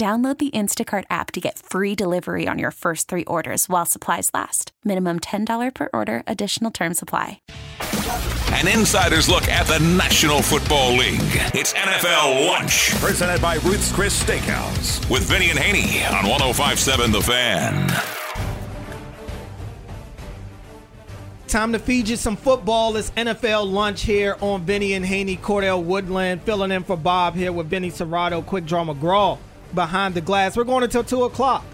Download the Instacart app to get free delivery on your first three orders while supplies last. Minimum $10 per order, additional term supply. An insider's look at the National Football League. It's NFL Lunch. Presented by Ruth's Chris Steakhouse. With Vinny and Haney on 1057 The Fan. Time to feed you some football. It's NFL lunch here on Vinny and Haney. Cordell Woodland filling in for Bob here with Vinny Cerrato, Quick Draw McGraw behind the glass. We're going until 2 o'clock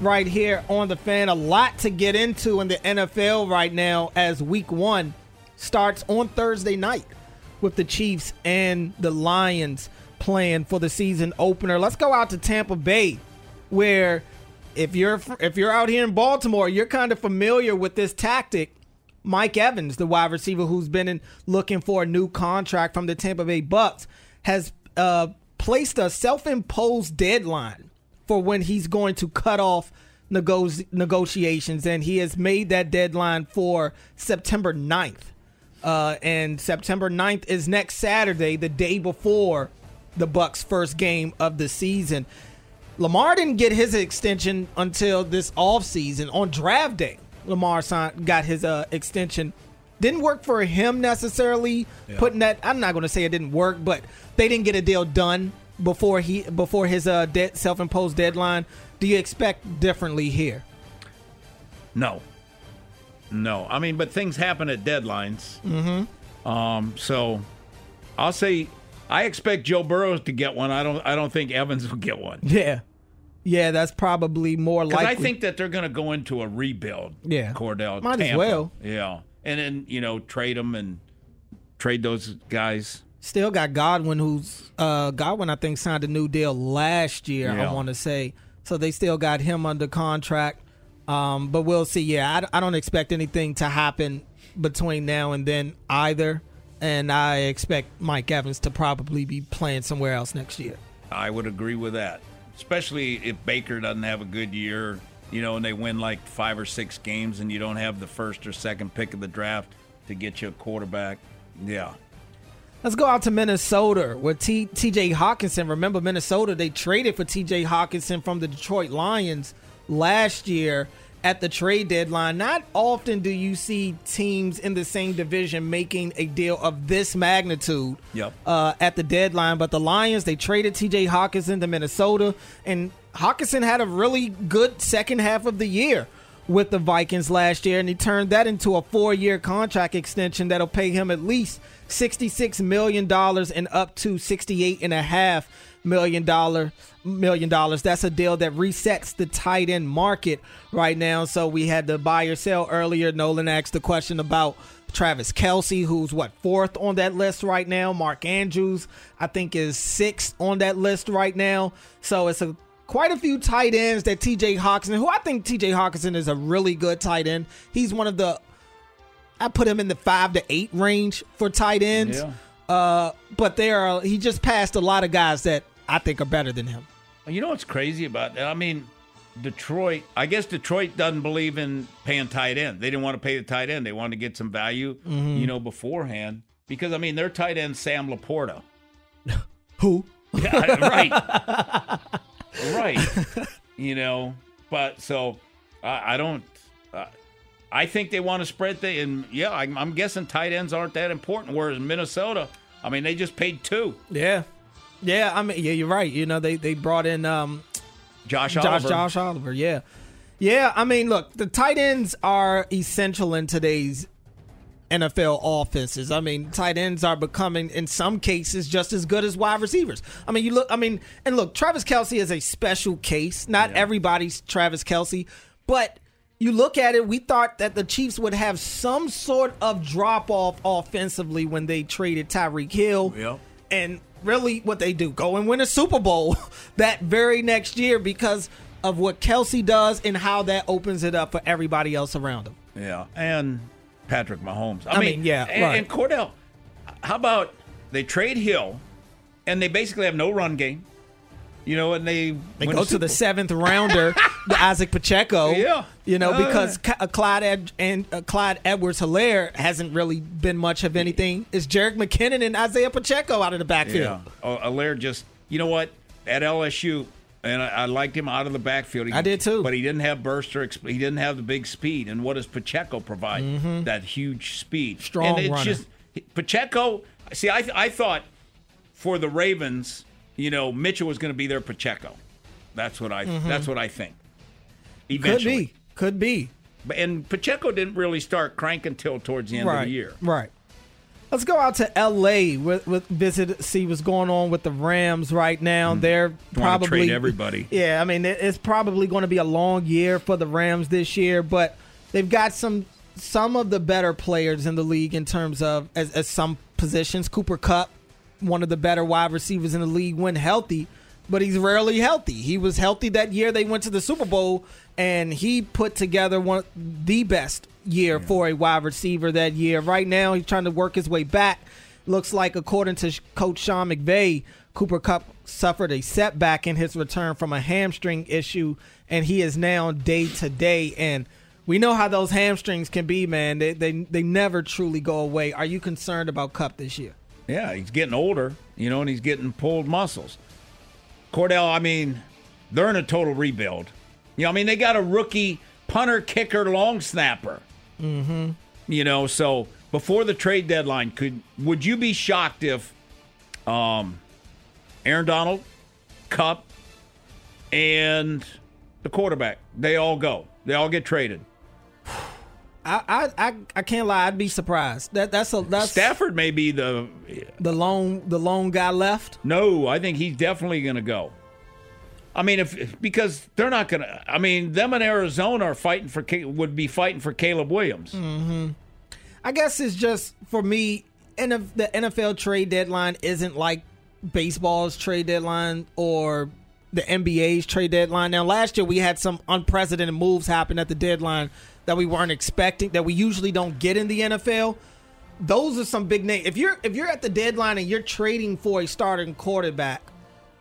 right here on the fan. A lot to get into in the NFL right now as week one starts on Thursday night with the Chiefs and the Lions playing for the season opener. Let's go out to Tampa Bay where if you're if you're out here in Baltimore, you're kind of familiar with this tactic. Mike Evans, the wide receiver who's been in, looking for a new contract from the Tampa Bay Bucks, has uh, placed a self-imposed deadline for when he's going to cut off nego- negotiations, and he has made that deadline for September 9th. Uh, and September 9th is next Saturday, the day before the Bucks' first game of the season. Lamar didn't get his extension until this offseason on draft day. Lamar signed, got his uh, extension. Didn't work for him necessarily. Yeah. Putting that, I'm not going to say it didn't work, but they didn't get a deal done before he before his uh, de- self-imposed deadline. Do you expect differently here? No, no. I mean, but things happen at deadlines. Mm-hmm. Um, so I'll say I expect Joe Burrows to get one. I don't. I don't think Evans will get one. Yeah. Yeah, that's probably more likely. I think that they're going to go into a rebuild. Yeah, Cordell. Might Tampa. as well. Yeah, and then you know trade them and trade those guys. Still got Godwin, who's uh, Godwin. I think signed a new deal last year. Yeah. I want to say so. They still got him under contract. Um, but we'll see. Yeah, I, I don't expect anything to happen between now and then either. And I expect Mike Evans to probably be playing somewhere else next year. I would agree with that, especially if Baker doesn't have a good year, you know, and they win like five or six games, and you don't have the first or second pick of the draft to get you a quarterback. Yeah. Let's go out to Minnesota with TJ Hockenson. Remember, Minnesota, they traded for TJ Hockenson from the Detroit Lions last year at the trade deadline. Not often do you see teams in the same division making a deal of this magnitude Yep. uh, at the deadline. But the Lions, they traded TJ Hockenson to Minnesota, and Hockenson had a really good second half of the year with the Vikings last year, and he turned that into a four-year contract extension that'll pay him at least sixty-six million dollars and up to sixty-eight and a half million dollar million dollars. That's a deal that resets the tight end market right now. So we had the buy or sell earlier. Nolan asked the question about Travis Kelce, who's what fourth on that list right now. Mark Andrews, I think, is sixth on that list right now. So it's a quite a few tight ends that TJ Hockenson, who I think TJ Hockenson is a really good tight end. He's one of the I put him in the five to eight range for tight ends. Yeah. Uh, but there are he just passed a lot of guys that I think are better than him. You know what's crazy about that? I mean, Detroit. I guess Detroit doesn't believe in paying tight end. They didn't want to pay the tight end. They wanted to get some value, you know, beforehand. Because I mean, their tight end Sam LaPorta. Who? Yeah, right. right. You know, but so I, I don't. Uh, I think they want to spread the and yeah, I'm, I'm guessing tight ends aren't that important. Whereas Minnesota, I mean, they just paid two. Yeah. Yeah, I mean, yeah, you're right. You know, they they brought in um, Josh Josh Oliver. Josh Oliver. Yeah, yeah. I mean, look, the tight ends are essential in today's NFL offenses. I mean, tight ends are becoming, in some cases, just as good as wide receivers. I mean, you look. I mean, and look, Travis Kelce is a special case. Not everybody's Travis Kelce, but. You look at it, we thought that the Chiefs would have some sort of drop off offensively when they traded Tyreek Hill. Yep. And really, what they do, go and win a Super Bowl that very next year because of what Kelce does and how that opens it up for everybody else around him. Yeah, and Patrick Mahomes. I, I mean, yeah, and, right. and Cordell. How about they trade Hill, and they basically have no run game. You know, and they They go to the seventh rounder, the Isaac Pacheco. Yeah. You know, Oh, because Ca- uh, Clyde Ed- and uh, Clyde Edwards-Helaire hasn't really been much of anything. It's Jerick McKinnon and Isaiah Pacheco out of the backfield. Yeah, oh, Allaire just you know what at LSU. And I, I liked him out of the backfield. He- I did too. but he didn't have burst or exp- he didn't have the big speed. And what does Pacheco provide? That huge speed, Mm-hmm. Strong And it's runner. just Pacheco. See, I I thought for the Ravens, you know, Mitchell was going to be their Pacheco. That's what I. That's what I think. Could be. Could be. But- and Pacheco didn't really start cranking till towards the end right. of the year. Right. Let's go out to L.A. with, with visit see what's going on with the Rams right now. They're Hmm. Probably trade everybody. Yeah, I mean it's probably going to be a long year for the Rams this year, but they've got some some of the better players in the league in terms of as, as some positions. Cooper Kupp, one of the better wide receivers in the league, when healthy, but he's rarely healthy. He was healthy that year they went to the Super Bowl, and he put together one the best year for a wide receiver that year. Right now, he's trying to work his way back. Looks like, according to Coach Sean McVay, Cooper Kupp suffered a setback in his return from a hamstring issue, and he is now day to day. And we know how those hamstrings can be, man. They, they they never truly go away. Are you concerned about Kupp this year? Yeah, he's getting older, you know, and he's getting pulled muscles. Cordell, I mean, they're in a total rebuild. You know, I mean, they got a rookie punter, kicker, long snapper. Mm-hmm. You know, so before the trade deadline, could would you be shocked if um, Aaron Donald, Kupp, and the quarterback they all go, they all get traded? I I I, I can't lie. I'd be surprised. That that's a that's Stafford may be the the lone the lone guy left. No, I think he's definitely going to go. I mean, if because they're not going to. I mean, them in Arizona are fighting for would be fighting for Caleb Williams. Mm-hmm. I guess it's just for me. And if the NFL trade deadline isn't like baseball's trade deadline or the NBA's trade deadline. Now, last year we had some unprecedented moves happen at the deadline that we weren't expecting that we usually don't get in the NFL. Those are some big names. If you're if you're at the deadline and you're trading for a starting quarterback,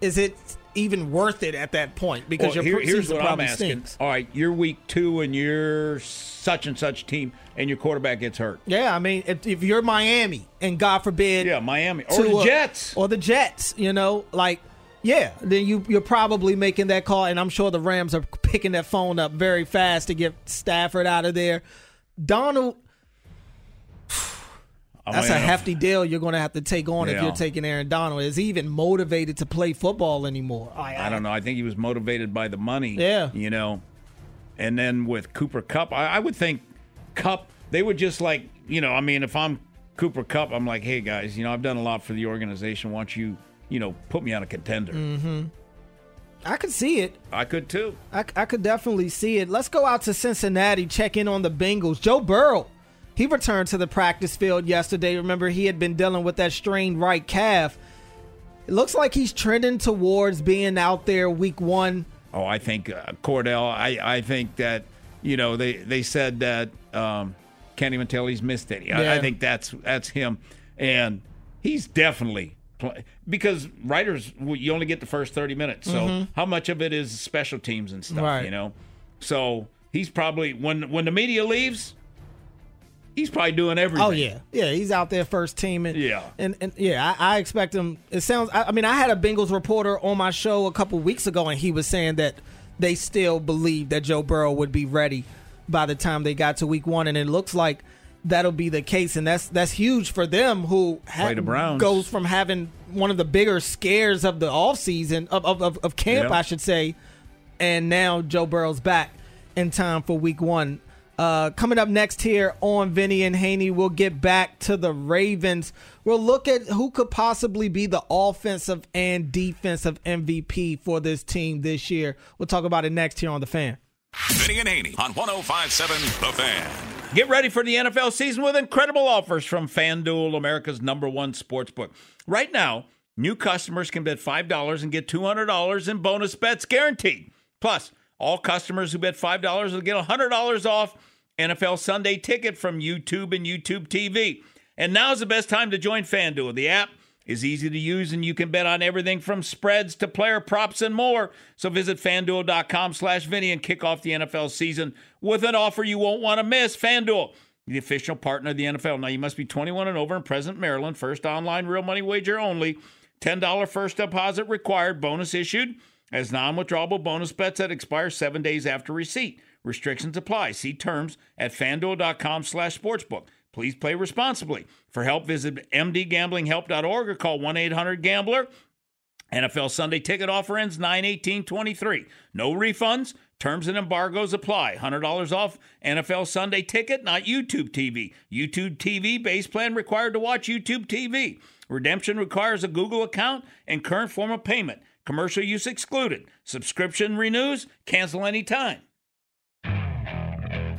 is it even worth it at that point? Because Well, your here- here's what I'm asking. stinks. All right, you're week two and you're such and such team, and your quarterback gets hurt. Yeah, I mean, if, if you're Miami and God forbid, Yeah, Miami or the uh, Jets. or the Jets. You know, like yeah, then you you're probably making that call, and I'm sure the Rams are picking that phone up very fast to get Stafford out of there. Donald, that's a hefty deal you're going to have to take on if you're taking Aaron Donald. Is he even motivated to play football anymore? I don't know. I think he was motivated by the money. Yeah. You know, and then with Cooper Kupp, I, I would think Kupp, they would just like, you know, I mean, if I'm Cooper Kupp, I'm like, hey, guys, you know, I've done a lot for the organization. Why don't you, you know, put me on a contender? Mm. I could see it. I could too. I, I could definitely see it. Let's go out to Cincinnati, check in on the Bengals. Joe Burrow, he returned to the practice field yesterday. Remember, he had been dealing with that strained right calf. It looks like he's trending towards being out there week one. Oh, I think uh, Cordell. I, I think that you know they they said that um, can't even tell he's missed any. I, I think that's that's him, and he's definitely play, because writers you only get the first thirty minutes. So how much of it is special teams and stuff? Mm-hmm. Right. You know, so he's probably when when the media leaves, he's probably doing everything. Oh yeah, yeah, he's out there first team, and Yeah. and, and yeah, I, I expect him. It sounds. I, I mean, I had a Bengals reporter on my show a couple weeks ago, and he was saying that they still believe that Joe Burrow would be ready by the time they got to week one, and it looks like that'll be the case, and that's that's huge for them who ha- the goes from having one of the bigger scares of the offseason of, of, of, of camp, Yeah. I should say. And now Joe Burrow's back in time for week one. Uh, coming up next here on Vinny and Haney, we'll get back to the Ravens. We'll look at who could possibly be the offensive and defensive MVP for this team this year. We'll talk about it next here on The Fan. Vinny and Haney on 1057 The Fan. Get ready for the NFL season with incredible offers from FanDuel, America's number one sports book. Right now, new customers can bet $5 and get $200 in bonus bets guaranteed. Plus, all customers who bet $5 will get $100 off NFL Sunday ticket from YouTube and YouTube TV. And now's the best time to join FanDuel. The app is easy to use and you can bet on everything from spreads to player props and more. So visit fanduel.com slash Vinny and kick off the NFL season with an offer you won't want to miss. FanDuel, the official partner of the NFL. Now you must be 21 and over in present Maryland. First online real money wager only. $10 first deposit required. Bonus issued as non-withdrawable bonus bets that expire seven days after receipt. Restrictions apply. See terms at fanduel.com slash sportsbook. Please play responsibly. For help, visit mdgamblinghelp.org or call 1-800-GAMBLER. NFL Sunday ticket offer ends 9-18-23. No refunds. Terms and embargoes apply. $100 off NFL Sunday ticket, not YouTube TV. YouTube TV base plan required to watch YouTube TV. Redemption requires a Google account and current form of payment. Commercial use excluded. Subscription renews. Cancel anytime.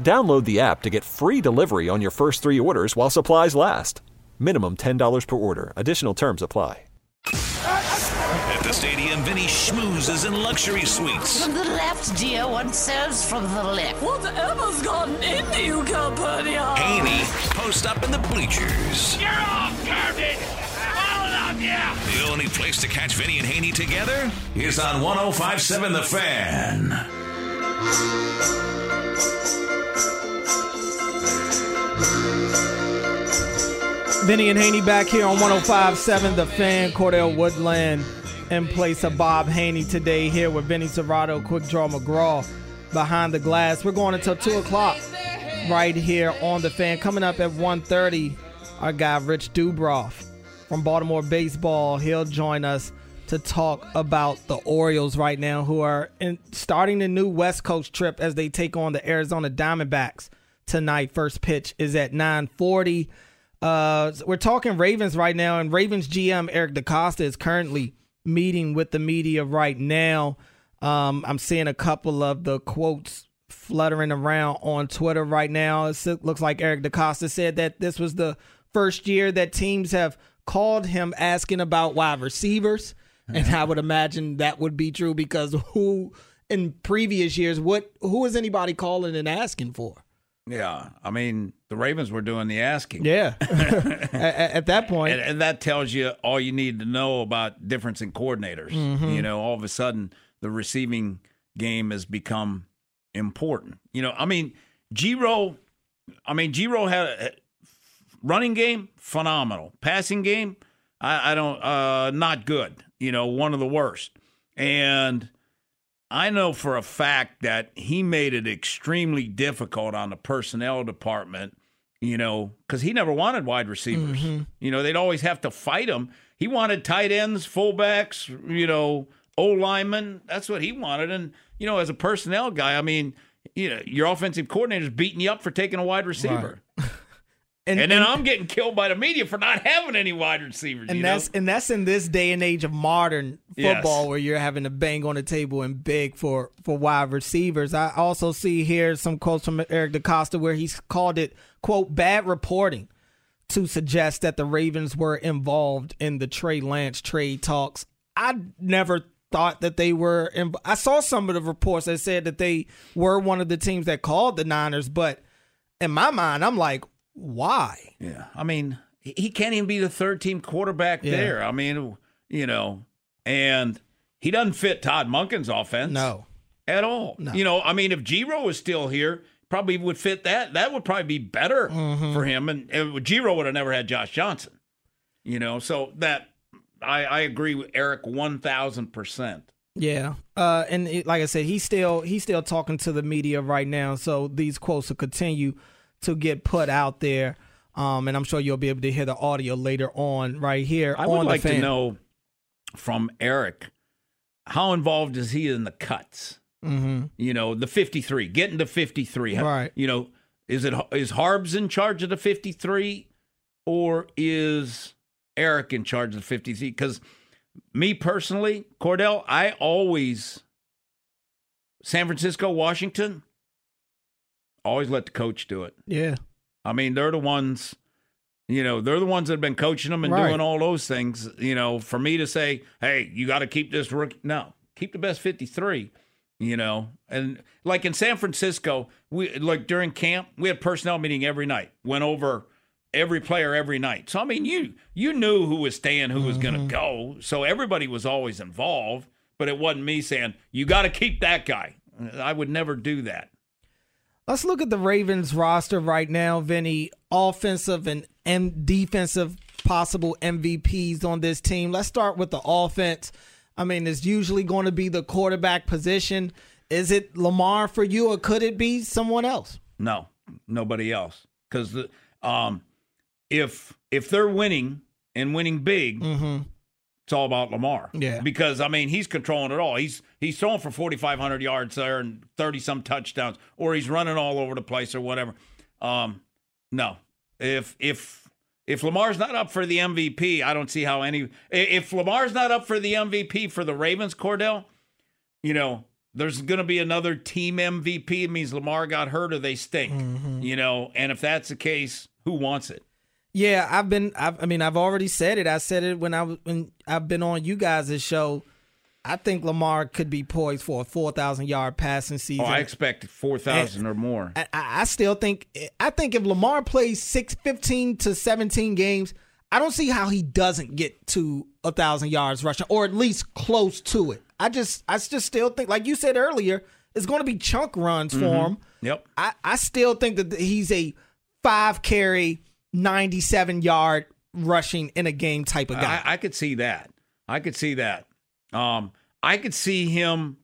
Download the app to get free delivery on your first three orders while supplies last. Minimum $10 per order. Additional terms apply. At the stadium, Vinny schmoozes in luxury suites. From the left, dear. One serves from the left. Whatever's gotten into you, Capernaum? Haney post up in the bleachers. You're off, garbage! All of you! The only place to catch Vinny and Haney together is on 1057 The Fan. Vinny and Haney back here on 1057 The Fan, Cordell Woodland in place of Bob Haney today here with Vinny Cerrato, Quick Draw McGraw behind the glass. We're going until 2 o'clock right here on The Fan. Coming up at 1.30, our guy Rich Dubroff from Baltimore Baseball. He'll join us to talk about the Orioles right now who are in, starting the new West Coast trip as they take on the Arizona Diamondbacks tonight. First pitch is at 940. Uh, we're talking Ravens right now, and Ravens GM Eric DeCosta is currently meeting with the media right now. Um, I'm seeing a couple of the quotes fluttering around on Twitter right now. It looks like Eric DeCosta said that this was the first year that teams have called him asking about wide receivers, and I would imagine that would be true because who in previous years, what who is anybody calling and asking for? Yeah, I mean the Ravens were doing the asking. Yeah, at, at, that point, and, and, that tells you all you need to know about difference in coordinators. Mm-hmm. You know, all of a sudden the receiving game has become important. You know, I mean, Giro, I mean Giro had a running game phenomenal, passing game, I, I don't, uh, not good. You know, one of the worst, and I know for a fact that he made it extremely difficult on the personnel department, you know, because he never wanted wide receivers. Mm-hmm. You know, they'd always have to fight him. He wanted tight ends, fullbacks, you know, O linemen. That's what he wanted. And, you know, as a personnel guy, I mean, you know, your offensive coordinator's beating you up for taking a wide receiver. And, And, then and- I'm getting killed by the media for not having any wide receivers. and you that's know? and that's in this day and age of modern Yes. football where you're having to bang on the table and beg for for wide receivers. I also see here some quotes from Eric DeCosta where he's called it quote bad reporting to suggest that the Ravens were involved in the Trey Lance trade talks. I never thought that they were. In, I saw some of the reports that said that they were one of the teams that called the Niners, but in my mind, I'm like, why? Yeah, I mean, he can't even be the third team quarterback Yeah. there. I mean, you know, and he doesn't fit Todd Monken's offense. No. at all. No. You know, I mean, if Giro was still here, probably would fit that. That would probably be better Mm-hmm. for him. And, and Giro would have never had Josh Johnson. You know, so that I, I agree with Eric one thousand percent. Yeah, uh, and it, like I said, he's still he's still talking to the media right now, so these quotes will continue to get put out there. Um, and I'm sure you'll be able to hear the audio later on right here. I would like to know from Eric how involved is he in the cuts? Mm-hmm. You know, the 53, getting to 53. Right. You know, is it is Harbs in charge of the 53 or is Eric in charge of the 53? Because me personally, Cordell, I always San Francisco, Washington, always let the coach do it. Yeah, I mean, they're the ones, you know, they're the ones that have been coaching them and Right. doing all those things. You know, for me to say, hey, you got to keep this rookie. No, keep the best 53, you know. And like in San Francisco, we like during camp, we had personnel meeting every night, went over every player every night. So, I mean, you you knew who was staying, who was going to mm-hmm. go. So everybody was always involved, but it wasn't me saying, you got to keep that guy. I would never do that. Let's look at the Ravens roster right now, Vinny. Offensive and M- defensive possible MVPs on this team. Let's start with the offense. I mean, it's usually going to be the quarterback position. Is it Lamar for you, or could it be someone else? No, nobody else. Because um, if if they're winning and winning big, it's all about Lamar. Yeah. Because I mean, he's controlling it all. He's he's throwing for forty five hundred yards there and thirty some touchdowns, or he's running all over the place or whatever. Um, no, if if if Lamar's not up for the MVP, I don't see how any. If Lamar's not up for the MVP for the Ravens, Cordell, you know, there's going to be another team MVP. It means Lamar got hurt or they stink. You know, and if that's the case, who wants it? Yeah, I've been. I've, I mean, I've already said it. I said it when I was when I've been on you guys' show. I think Lamar could be poised for a four thousand yard passing season. Oh, I expect four thousand or more. I, I still think. I think if Lamar plays six, 15 to seventeen games, I don't see how he doesn't get to a thousand yards rushing, or at least close to it. I just, I just still think, like you said earlier, it's going to be chunk runs for Mhm. him. Yep. I, I still think that he's a five carry, 97 yard rushing in a game type of guy. I, I could see that. I could see that. Um, I could see him.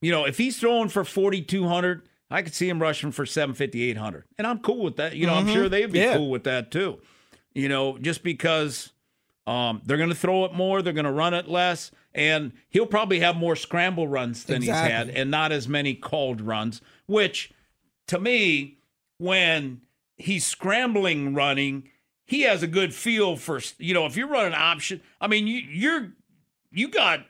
You know, if he's throwing for forty two hundred, I could see him rushing for 750, 800. and I'm cool with that. You know, I'm Mhm. sure they'd be Yeah. cool with that too. You know, just because um, they're going to throw it more, they're going to run it less, and he'll probably have more scramble runs than he's had, and not as many called runs. Which, to me, when he's scrambling running, he has a good feel for you know if you're running option. I mean, you, you're you got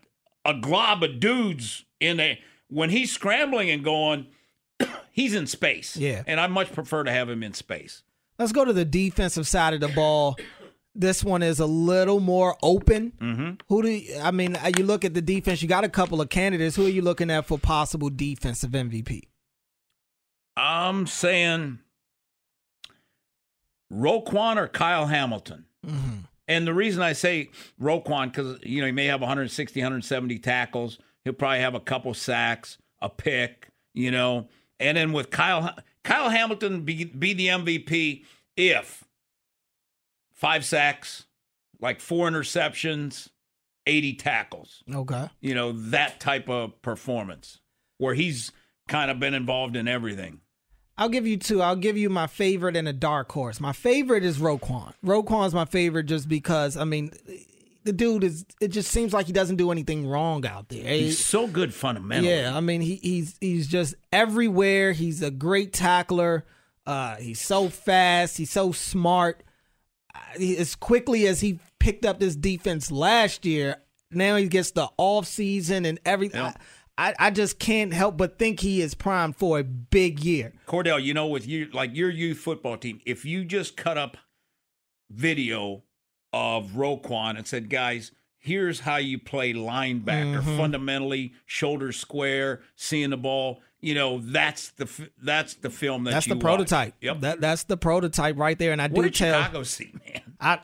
a glob of dudes in a when he's scrambling and going, he's in space. Yeah. and I much prefer to have him in space. Let's go to the defensive side of the ball. This one is a little more open. Mm-hmm. Who do you, I mean? uh, You look at the defense. You got a couple of candidates. Who are you looking at for possible defensive MVP? I'm saying Roquan or Kyle Hamilton. Mm-hmm. And the reason I say Roquan, because, you know, he may have 160, 170 tackles. He'll probably have a couple sacks, a pick, you know. And then with Kyle, Kyle Hamilton be, be the MVP if five sacks, like four interceptions, 80 tackles. Okay. You know, that type of performance. where he's kind of been involved in everything. I'll give you two. I'll give you my favorite and a dark horse. My favorite is Roquan. Roquan's my favorite just because I mean the dude is it just seems like he doesn't do anything wrong out there. He's so good fundamentally. Yeah, I mean he, he's he's just everywhere. He's a great tackler. Uh, he's so fast. He's so smart. As quickly as he picked up this defense last year, now he gets the off season and everything. Yep. I, I just can't help but think he is primed for a big year. Cordell, you know, with you like your youth football team, if you just cut up video of Roquan and said, guys, here's how you play linebacker mm-hmm. fundamentally, shoulder square, seeing the ball. You know, that's the that's the film that that's the prototype. Watch. Yep, that that's the prototype right there. And I what do did tell Chicago see, man. I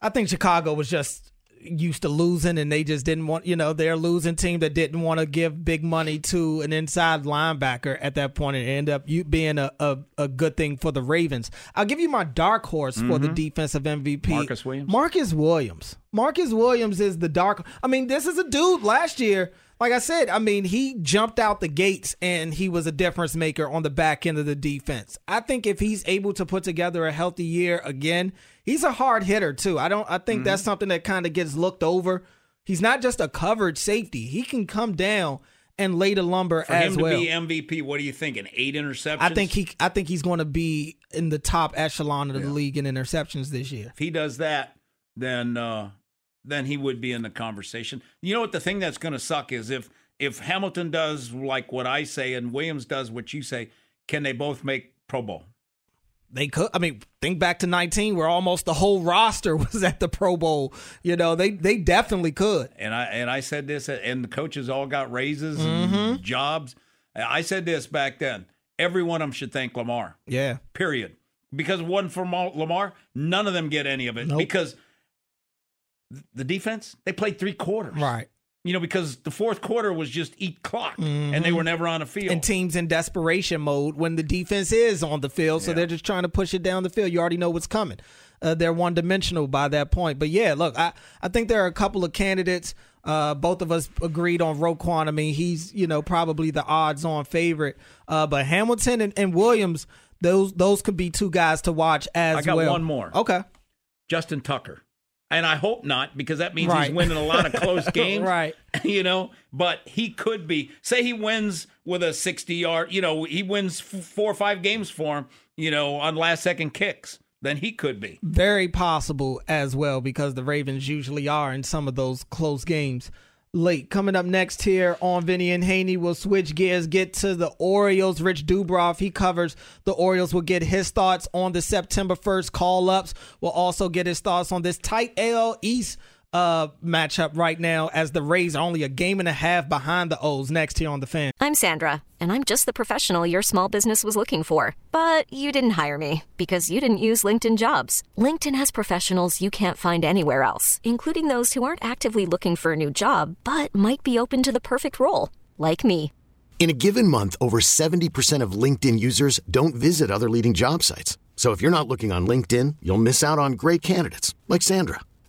I think Chicago was just used to losing and they just didn't want you know they're losing team that didn't want to give big money to an inside linebacker at that point and end up you being a, a, a good thing for the ravens i'll give you my dark horse mm-hmm. for the mm-hmm. defensive mvp marcus williams marcus williams marcus williams is the dark i mean this is a dude last year like I said, I mean, he jumped out the gates and he was a difference maker on the back end of the defense. I think if he's able to put together a healthy year again, he's a hard hitter too. I don't I think mm-hmm. that's something that kind of gets looked over. He's not just a covered safety. He can come down and lay the lumber For as him well. to be MVP, what do you think? An eight interceptions? I think he I think he's going to be in the top echelon of the yeah. league in interceptions this year. If he does that, then uh then he would be in the conversation. You know what? The thing that's going to suck is if if Hamilton does like what I say and Williams does what you say, can they both make Pro Bowl? They could. I mean, think back to 19, where almost the whole roster was at the Pro Bowl. You know, they they definitely could. And I and I said this, and the coaches all got raises mm-hmm. and jobs. I said this back then. Every one of them should thank Lamar. Yeah. Period. Because one from Lamar, none of them get any of it nope. because the defense, they played three quarters. Right. You know, because the fourth quarter was just eat clock mm-hmm. and they were never on the field. And teams in desperation mode when the defense is on the field. So they're just trying to push it down the field. You already know what's coming. Uh, they're one dimensional by that point. But yeah, look, I, I think there are a couple of candidates. Uh, both of us agreed on Roquan. I mean, he's, you know, probably the odds on favorite. Uh, but Hamilton and, and Williams, those those could be two guys to watch as well. I got well. one more. Okay. Justin Tucker. And I hope not, because that means right. he's winning a lot of close games. right. You know, but he could be. Say he wins with a 60 yard, you know, he wins f- four or five games for him, you know, on last second kicks. Then he could be. Very possible as well, because the Ravens usually are in some of those close games late. Coming up next here on Vinny and Haney, we'll switch gears, get to the Orioles. Rich Dubroff, he covers the Orioles. We'll get his thoughts on the September 1st call ups. We'll also get his thoughts on this tight AL East uh, matchup right now as the Rays are only a game and a half behind the O's next here on the fan. I'm Sandra, and I'm just the professional your small business was looking for. But you didn't hire me because you didn't use LinkedIn jobs. LinkedIn has professionals you can't find anywhere else, including those who aren't actively looking for a new job but might be open to the perfect role, like me. In a given month, over 70% of LinkedIn users don't visit other leading job sites. So if you're not looking on LinkedIn, you'll miss out on great candidates like Sandra.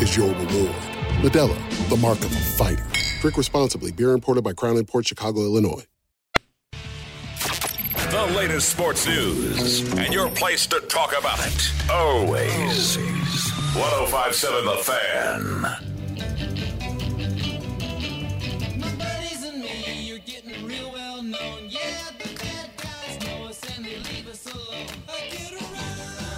is your reward. Modelo, the mark of a fighter. Drink responsibly. Beer imported by Crown Port Chicago, Illinois. The latest sports news and your place to talk about it. Always. 1057 The Fan.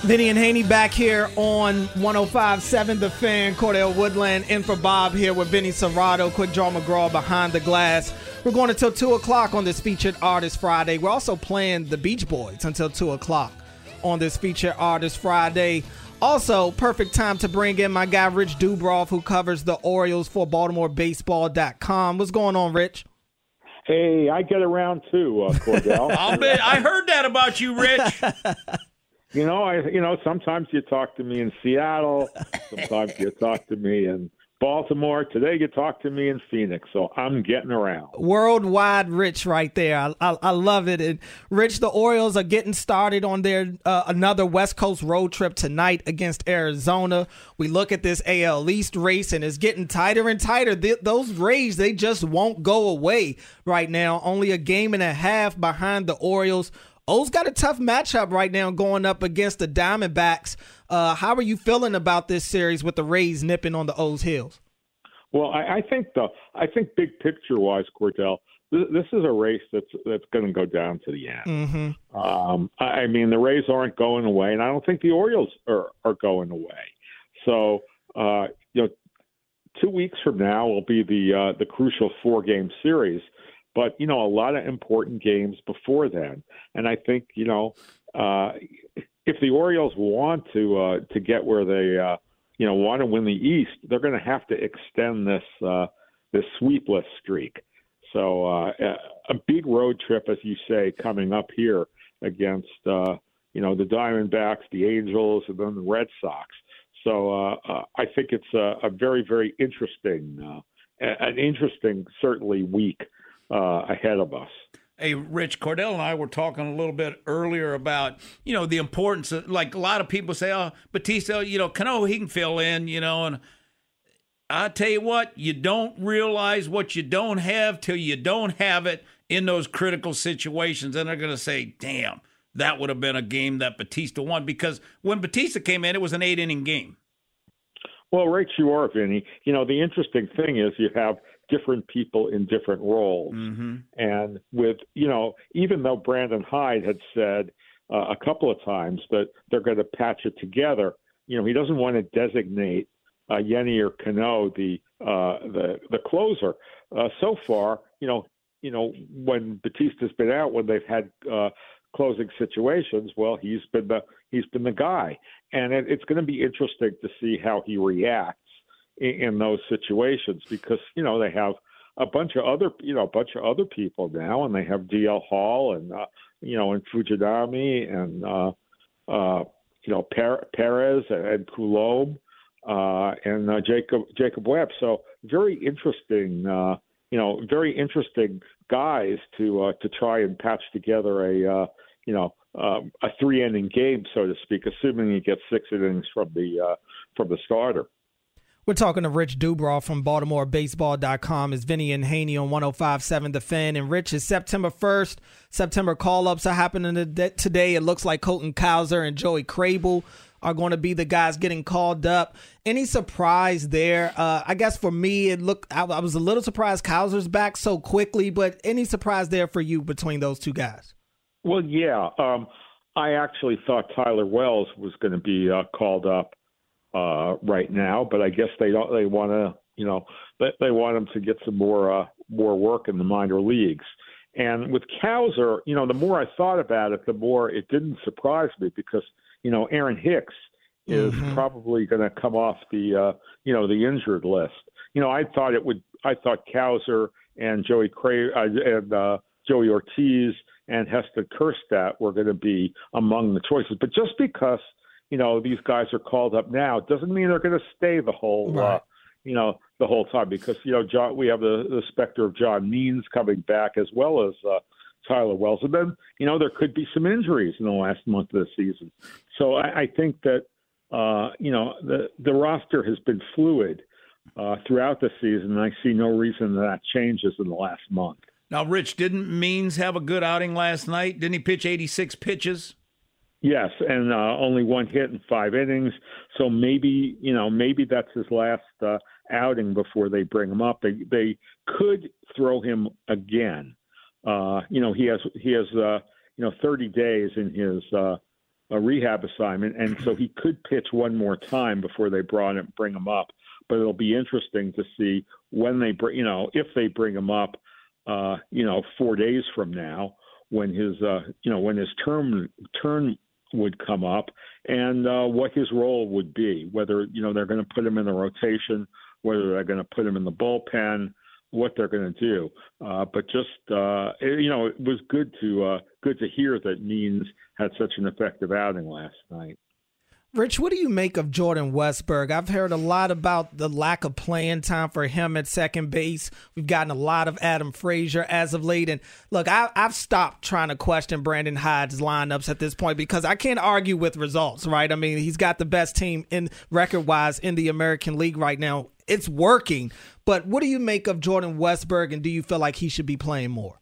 Vinny and Haney back here on 105.7 The Fan. Cordell Woodland in for Bob here with Vinny Cerrato, Quick Draw McGraw behind the glass. We're going until 2 o'clock on this featured artist Friday. We're also playing the Beach Boys until 2 o'clock on this featured artist Friday. Also, perfect time to bring in my guy Rich Dubroff, who covers the Orioles for BaltimoreBaseball.com. What's going on, Rich? Hey, I get around too, uh, Cordell. I'll bet I heard that about you, Rich. You know, I you know sometimes you talk to me in Seattle, sometimes you talk to me in Baltimore. Today you talk to me in Phoenix, so I'm getting around. Worldwide Rich, right there. I, I, I love it. And Rich, the Orioles are getting started on their uh, another West Coast road trip tonight against Arizona. We look at this AL East race, and it's getting tighter and tighter. Th- those Rays, they just won't go away right now. Only a game and a half behind the Orioles. O's got a tough matchup right now going up against the Diamondbacks. Uh, how are you feeling about this series with the Rays nipping on the O's heels? Well, I, I think the I think big picture wise, Cordell, this, this is a race that's that's going to go down to the end. Mm-hmm. Um, I, I mean, the Rays aren't going away, and I don't think the Orioles are are going away. So, uh, you know, two weeks from now will be the uh, the crucial four game series but you know a lot of important games before then. And i think you know uh if the orioles want to uh to get where they uh you know want to win the east they're going to have to extend this uh this sweepless streak. So uh a big road trip as you say coming up here against uh you know the diamondbacks the angels and then the red sox. So uh, uh i think it's a, a very very interesting uh an interesting certainly week uh, ahead of us. Hey, Rich Cordell and I were talking a little bit earlier about you know the importance of like a lot of people say, oh, Bautista, you know, Cano he can fill in, you know, and I tell you what, you don't realize what you don't have till you don't have it in those critical situations, and they're going to say, damn. That would have been a game that Bautista won because when Bautista came in, it was an eight inning game. Well, right, you are, Vinny. You know, the interesting thing is you have different people in different roles. Mm-hmm. And with, you know, even though Brandon Hyde had said uh, a couple of times that they're going to patch it together, you know, he doesn't want to designate uh, Yennier Cano the uh, the the closer. Uh, so far, you know, you know, when Bautista's been out, when they've had uh, closing situations, well, he's been the he's been the guy, and it, it's going to be interesting to see how he reacts in, those situations because you know they have a bunch of other you know a bunch of other people now, and they have DL Hall and uh, you know and Fujinami and uh, uh, you know Perez and, Coulombe uh, and uh, Jacob Jacob Webb. So very interesting. Uh, you know, very interesting guys to uh, to try and patch together a uh, you know um, a three inning game, so to speak, assuming you get six innings from the uh, from the starter. We're talking to Rich Dubroff from BaltimoreBaseball.com. Is Vinny and Haney on 105.7 The Fan. And Rich, is September 1st. September call-ups are happening today. It looks like Colton Cowser and Joey Krehbiel are going to be the guys getting called up. Any surprise there? Uh, I guess for me, it looked. I, I was a little surprised Cowser's back so quickly, but any surprise there for you between those two guys? Well, yeah. Um, I actually thought Tyler Wells was going to be uh, called up uh, right now, but I guess they don't. They want to, you know, they, they want him to get some more uh, more work in the minor leagues. And with Cowser, you know, the more I thought about it, the more it didn't surprise me because you know Aaron Hicks is mm-hmm. probably going to come off the uh, you know the injured list. You know, I thought it would. I thought Cowser and Joey Cray uh, and uh, Joey Ortiz and Heston Kjerstad were going to be among the choices. But just because you know these guys are called up now doesn't mean they're going to stay the whole uh, right. uh, you know the whole time because you know John we have the the specter of John Means coming back as well as uh, Tyler Wells and then you know there could be some injuries in the last month of the season so I, I think that uh, you know the the roster has been fluid uh, throughout the season and I see no reason that, that changes in the last month. Now, Rich, didn't Means have a good outing last night? Didn't he pitch 86 pitches? Yes, and uh, only one hit in five innings. So maybe you know maybe that's his last uh, outing before they bring him up. They they could throw him again. Uh, you know he has he has uh, you know 30 days in his uh, a rehab assignment, and so he could pitch one more time before they brought him, bring him up. But it'll be interesting to see when they bring, you know, if they bring him up, uh, you know, four days from now, when his, uh, you know, when his term turn would come up, and uh, what his role would be. Whether you know they're going to put him in the rotation, whether they're going to put him in the bullpen, what they're going to do. Uh, but just uh, it, you know, it was good to uh, good to hear that Means had such an effective outing last night. Rich, what do you make of Jordan Westburg? I've heard a lot about the lack of playing time for him at second base. We've gotten a lot of Adam Frazier as of late. And look, I, have stopped trying to question Brandon Hyde's lineups at this point because I can't argue with results, right? I mean, he's got the best team in record wise in the American League right now. It's working. But what do you make of Jordan Westburg, and do you feel like he should be playing more?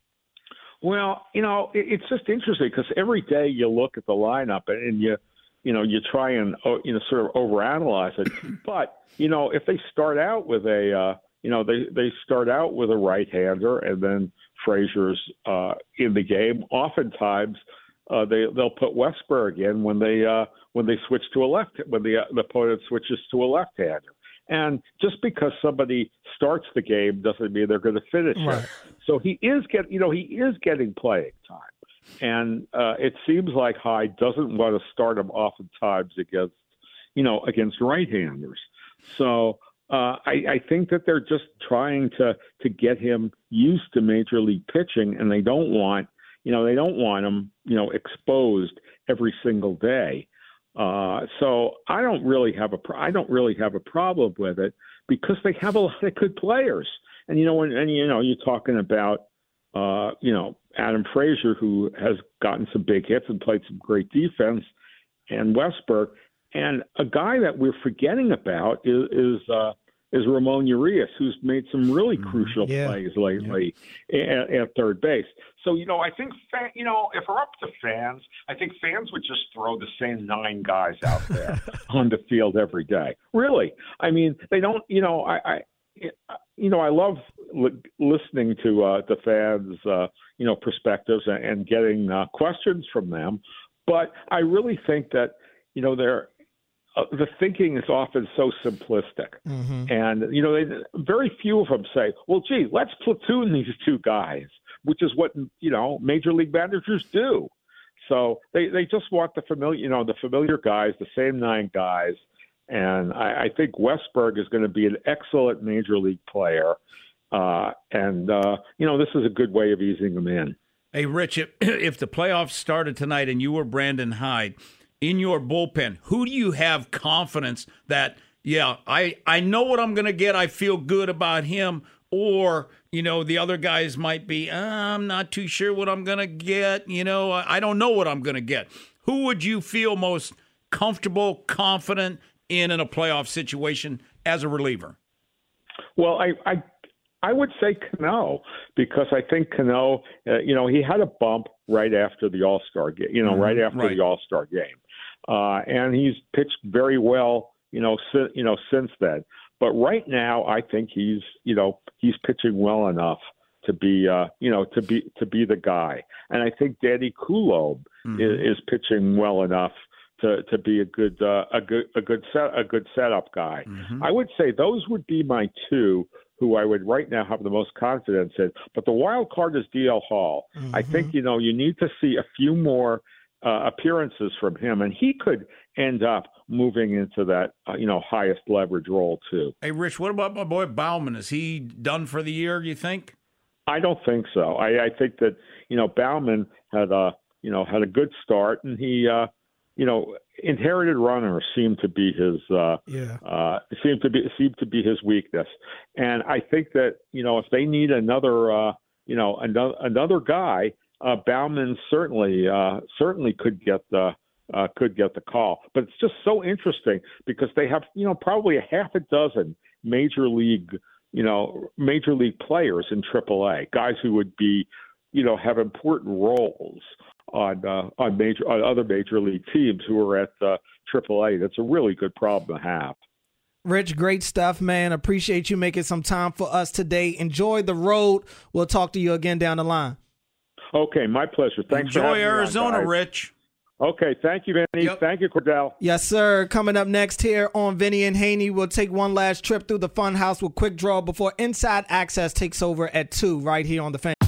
Well, you know, it's just interesting because every day you look at the lineup and you – you know you try and oh, you know sort of overanalyze it. But you know if they start out with a uh, you know they they start out with a right hander and then Frazier's uh, in the game. Oftentimes uh, they they'll put Westburg in when they uh, when they switch to a left when the uh, the opponent switches to a left hander. And just because somebody starts the game doesn't mean they're going to finish right. it. So he is get you know he is getting playing time. And uh, it seems like Hyde doesn't want to start him oftentimes against, you know, against right-handers. So uh, I, I think that they're just trying to to get him used to major league pitching, and they don't want, you know, they don't want him, you know, exposed every single day. Uh, so I don't really have a I don't really have a problem with it because they have a lot of good players. And you know, when and you know, you're talking about uh, you know, Adam Frazier, who has gotten some big hits and played some great defense, and Westburg. And a guy that we're forgetting about is is, uh, is Ramon Urias, who's made some really mm-hmm. crucial yeah. plays lately yeah. at, at, third base. So you know, I think fan, you know, if we're up to fans, I think fans would just throw the same nine guys out there on the field every day. Really, I mean, they don't. You know, I, I you know, I love li- listening to uh, the fans, uh, you know, perspectives and, and getting uh, questions from them. But I really think that, you know, they're uh, the thinking is often so simplistic, mm-hmm. and you know, they, very few of them say, "Well, gee, let's platoon these two guys," which is what you know major league managers do. So they they just want the familiar, you know, the familiar guys, the same nine guys and I, I think Westburg is going to be an excellent major league player. Uh, and, uh, you know, this is a good way of easing him in. Hey, Rich, if, if the playoffs started tonight and you were Brandon Hyde in your bullpen, who do you have confidence that, yeah, I, I know what I'm going to get. I feel good about him. Or, you know, the other guys might be, uh, I'm not too sure what I'm going to get. You know, I don't know what I'm going to get. Who would you feel most comfortable, confident, in in a playoff situation as a reliever? Well, I I, I would say Cano because I think Cano, uh, you know, he had a bump right after the All Star game, you know, mm-hmm. right after right. the All Star game, uh, and he's pitched very well, you know, si- you know, since then. But right now, I think he's, you know, he's pitching well enough to be, uh, you know, to be to be the guy. And I think Danny Coulombe mm-hmm. is, is pitching well enough to to be a good uh, a good a good set a good setup guy. Mm-hmm. I would say those would be my two who I would right now have the most confidence in. But the wild card is DL Hall. Mm-hmm. I think you know you need to see a few more uh, appearances from him, and he could end up moving into that uh, you know highest leverage role too. Hey, Rich, what about my boy Baumann? Is he done for the year? You think? I don't think so. I, I think that you know Baumann had a you know had a good start, and he uh, you know, inherited runners seem to be his uh yeah. uh seemed to be seem to be his weakness. And I think that, you know, if they need another uh you know, another another guy, uh Baumann certainly uh certainly could get the uh, could get the call. But it's just so interesting because they have, you know, probably a half a dozen major league, you know, major league players in AAA, guys who would be, you know, have important roles on uh, on major on other major league teams who are at uh, AAA. That's a really good problem to have. Rich, great stuff, man. Appreciate you making some time for us today. Enjoy the road. We'll talk to you again down the line. Okay, my pleasure. Thanks Enjoy for Arizona, on, Rich. Okay, thank you, Vinny. Thank you, Cordell. Yes, sir. Coming up next here on Vinny and Haynie, we'll take one last trip through the Funhouse with quick draw before Inside Access takes over at two, right here on the fan.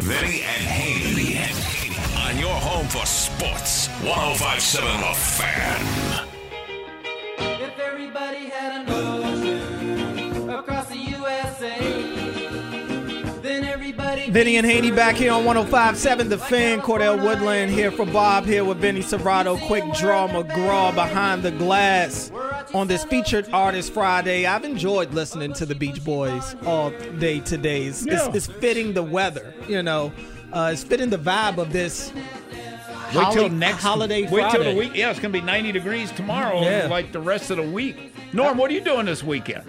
Vinny and Haynie. On your home for sports. 1057 The Fan. Vinny and Haynie back here on 105.7 The Fan. Cordell Woodland here for Bob here with Vinny Cerrato. Quick draw McGraw behind the glass on this featured artist Friday. I've enjoyed listening to the Beach Boys all day today. It's, it's, Yeah. it's fitting the weather, you know. Uh, it's fitting the vibe of this Wait till next holiday Wait till the week. Yeah, it's gonna be 90 degrees tomorrow, Yeah. like the rest of the week. Norm, what are you doing this weekend?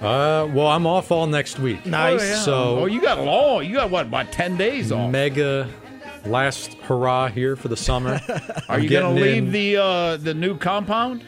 Uh, well, I'm off all next week. Oh, yeah. So oh, you got long. You got what? About 10 days off. mega last hurrah here for the summer. Are you gonna leave in- the uh, the new compound?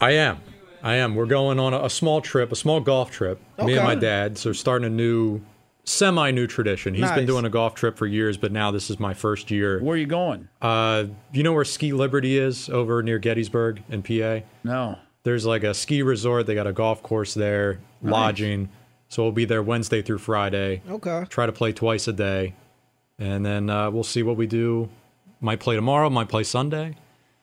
I am. I am. We're going on a, a small trip, a small golf trip. Me and my dad. So starting a new, semi-new tradition. He's Nice. been doing a golf trip for years, but now this is my first year. Where are you going? Uh, you know where Ski Liberty is over near Gettysburg in PA? No. There's like a ski resort. They got a golf course there, Nice. lodging. So we'll be there Wednesday through Friday. Okay. Try to play twice a day, and then uh, we'll see what we do. Might play tomorrow. Might play Sunday.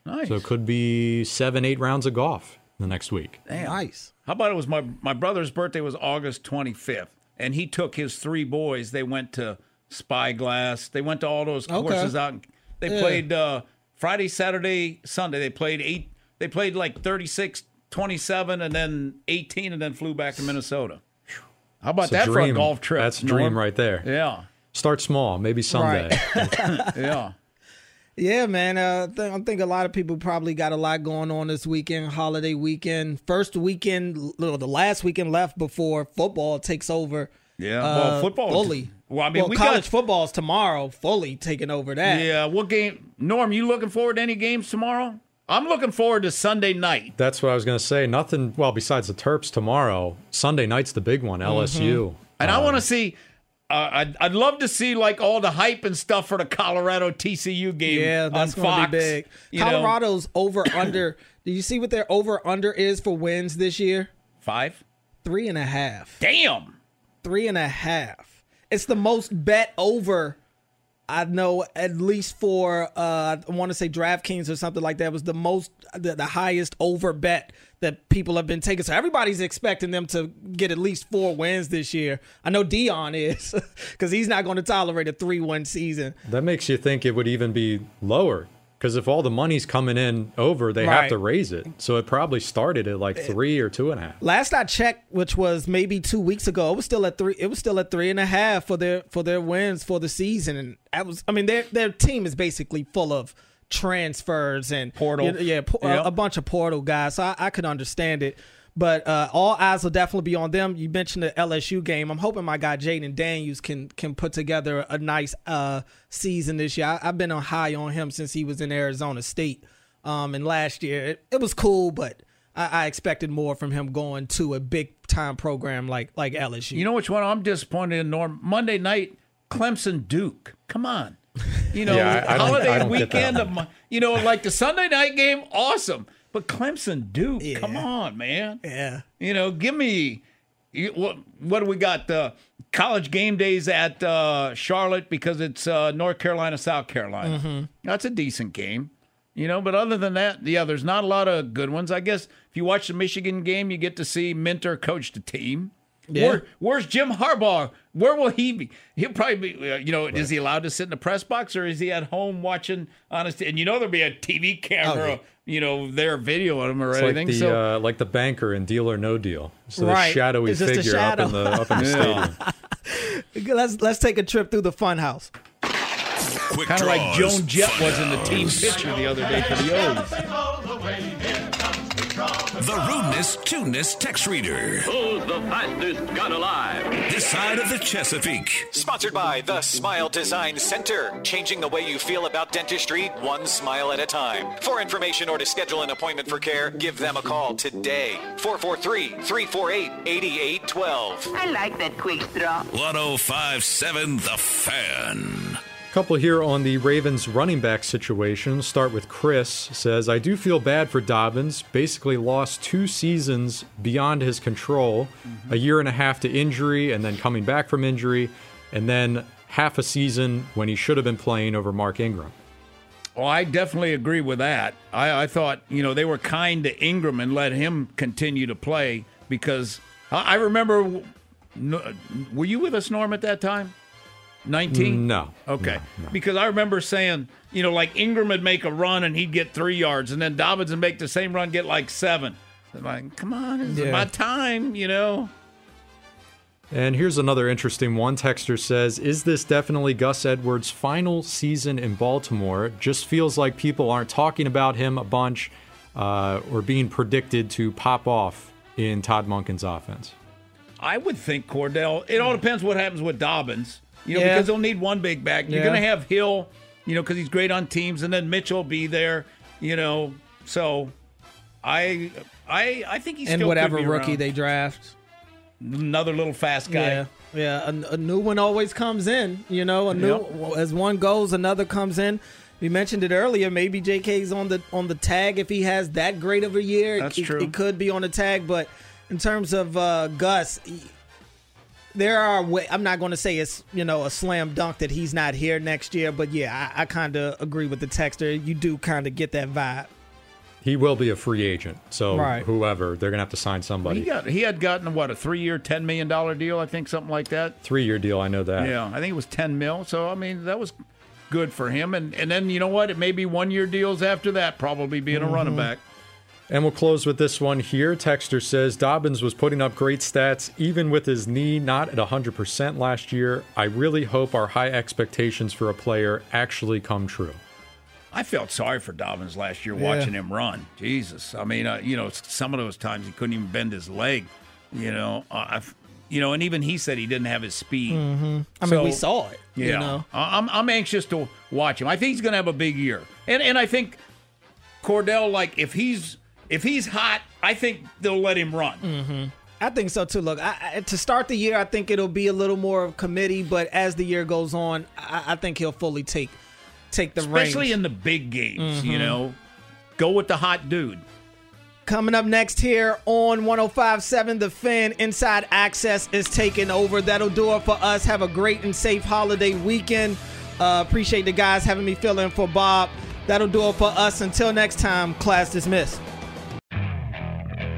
Nice. So it could be seven, eight rounds of golf the next week. Damn. Nice. How about it was my my brother's birthday was August 25th, and he took his three boys. They went to Spyglass. They went to all those Okay. courses out. They Yeah. played uh, Friday, Saturday, Sunday. They played eight. They played like 36, 27, and then 18, and then flew back to Minnesota. How about It's a that for a golf trip? That's a dream Norm? right there. Yeah. Start small, maybe someday. yeah. Yeah, man. Uh, th- I think a lot of people probably got a lot going on this weekend, holiday weekend. First weekend, l- the last weekend left before football takes over. Yeah, uh, well, football fully. Well, I mean, well, we college got- football's tomorrow, fully taking over that. Yeah. What game? Norm, you looking forward to any games tomorrow? I'm looking forward to Sunday night. That's what I was going to say. Nothing. Well, besides the Terps tomorrow, Sunday night's the big one. LSU. And I want to see. Uh, I'd, I'd love to see like all the hype and stuff for the Colorado TCU game. Yeah, that's on going to Fox, be big. you know? Colorado's over under. Do you see what their over under is for wins this year? Five. Three and a half. Damn. Three and a half. It's the most bet over. I know at least for uh, I want to say DraftKings or something like that was the most the, the highest over bet that people have been taking. So everybody's expecting them to get at least four wins this year. I know Deion is because he's not going to tolerate a three one season. That makes you think it would even be lower. Because if all the money's coming in over, they Right. have to raise it. So it probably started at like eh, three or two and a half. Last I checked, which was maybe two weeks ago, it was still at three. It was still at three and a half for their for their wins for the season, and that was. I mean, their their team is basically full of transfers and Portal. you know, yeah, po- a- a, bunch of portal guys. So I, I could understand it. But uh, all eyes will definitely be on them. You mentioned the LSU game. I'm hoping my guy Jayden Daniels can can put together a nice uh, season this year. I, I've been on high on him since he was in Arizona State. Um, and last year it, it was cool, but I, I expected more from him going to a big time program like like LSU. You know which one I'm disappointed in, Norm? Monday night, Clemson Duke. Come on. You know, Yeah, I- I don't- holiday I don't weekend of my, you know, like the Sunday night game, awesome. But Clemson Duke, come on, man. Yeah. You know, give me you, what what do we got? The college game days at uh, Charlotte because it's uh, North Carolina, South Carolina. Mhm. That's a decent game. You know, but other than that, yeah, there's not a lot of good ones. I guess if you watch the Michigan game, you get to see Minter coach the team. Yeah. Where, where's Jim Harbaugh? Where will he be? He'll probably be. uh, You know, is he allowed to sit in the press box or is he at home watching honest? And you know, there'll be a TV camera. Oh, yeah. You know, there videoing him or It's like the so uh, like the banker in Deal or No Deal. So Right. the shadowy It's just a figure up in the up in the Yeah. stadium. let's let's take a trip through the fun house. Kind of like Joan Jett was in the team picture the other day for the O's. The rudeness, tuneness text reader. Who's the fastest gun alive? This side of the Chesapeake. Sponsored by the Smile Design Center, changing the way you feel about dentistry one smile at a time. For information or to schedule an appointment for care, give them a call today. 443-348-8812. I like that quick draw. 1057 The Fan. Couple here on the Ravens running back situation. Start with Chris. Says, I do feel bad for Dobbins. Basically lost two seasons beyond his control. A year and a half to injury and then coming back from injury. And then half a season when he should have been playing over Mark Ingram. Well, I definitely agree with that. I, I thought, you know, they were kind to Ingram and let him continue to play because I, I remember. Were you with us, Norm, at that time? 19? No. Okay. Because I remember saying, you know, like Ingram would make a run and he'd get three yards, and then Dobbins would make the same run, get like seven. I'm like, come on, it's Yeah. my time, you know? And here's another interesting one. Texter says, Is this definitely Gus Edwards' final season in Baltimore? Just feels like people aren't talking about him a bunch uh, or being predicted to pop off in Todd Monken's offense. I would think Cordell. It all depends what happens with Dobbins, you know, Yeah. because they'll need one big back. You're Yeah. going to have Hill, you know, because he's great on teams, and then Mitchell will be there, you know. So, I, I, I think he's and still whatever rookie around. they draft. another little fast guy. Yeah, yeah. A, a new one always comes in. You know, a new as one goes, another comes in. We mentioned it earlier. Maybe J.K.'s on the on the tag if he has that great of a year. That's it, true. It could be on the tag, but in terms of uh, Gus, there are. Way, I'm not going to say it's you know a slam dunk that he's not here next year, but yeah, I, I kind of agree with the texter. You do kind of get that vibe. He will be a free agent. So, Right. whoever, they're going to have to sign somebody. He got he had gotten what a three year, ten million dollar deal, I think, something like that. Three year deal, I know that. Yeah, I think it was ten mil. So I mean, that was good for him. And and then you know what? It may be one year deals after that. Probably being a mm-hmm. running back. And we'll close with this one here. Texter says Dobbins was putting up great stats even with his knee not at 100% last year. I really hope our high expectations for a player actually come true. I felt sorry for Dobbins last year Yeah. watching him run. Jesus, I mean, uh, you know, some of those times he couldn't even bend his leg. You know, uh, you know, and even he said he didn't have his speed. Mm-hmm. I mean, we saw it. Yeah, You know, I'm I'm anxious to watch him. I think he's going to have a big year, and and I think Cordell, like if he's if he's hot, I think they'll let him run. hmm I think so too. Look, I, I, to start the year, I think it'll be a little more of committee, but as the year goes on, I, I think he'll fully take take the reins, especially reins. in the big games. You Mhm. know, go with the hot dude. Coming up next here on 1057 The Fan, Inside Access is taking over. That'll do it for us. Have a great and safe holiday weekend. Uh, appreciate the guys having me fill in for Bob. That'll do it for us. Until next time, class dismissed.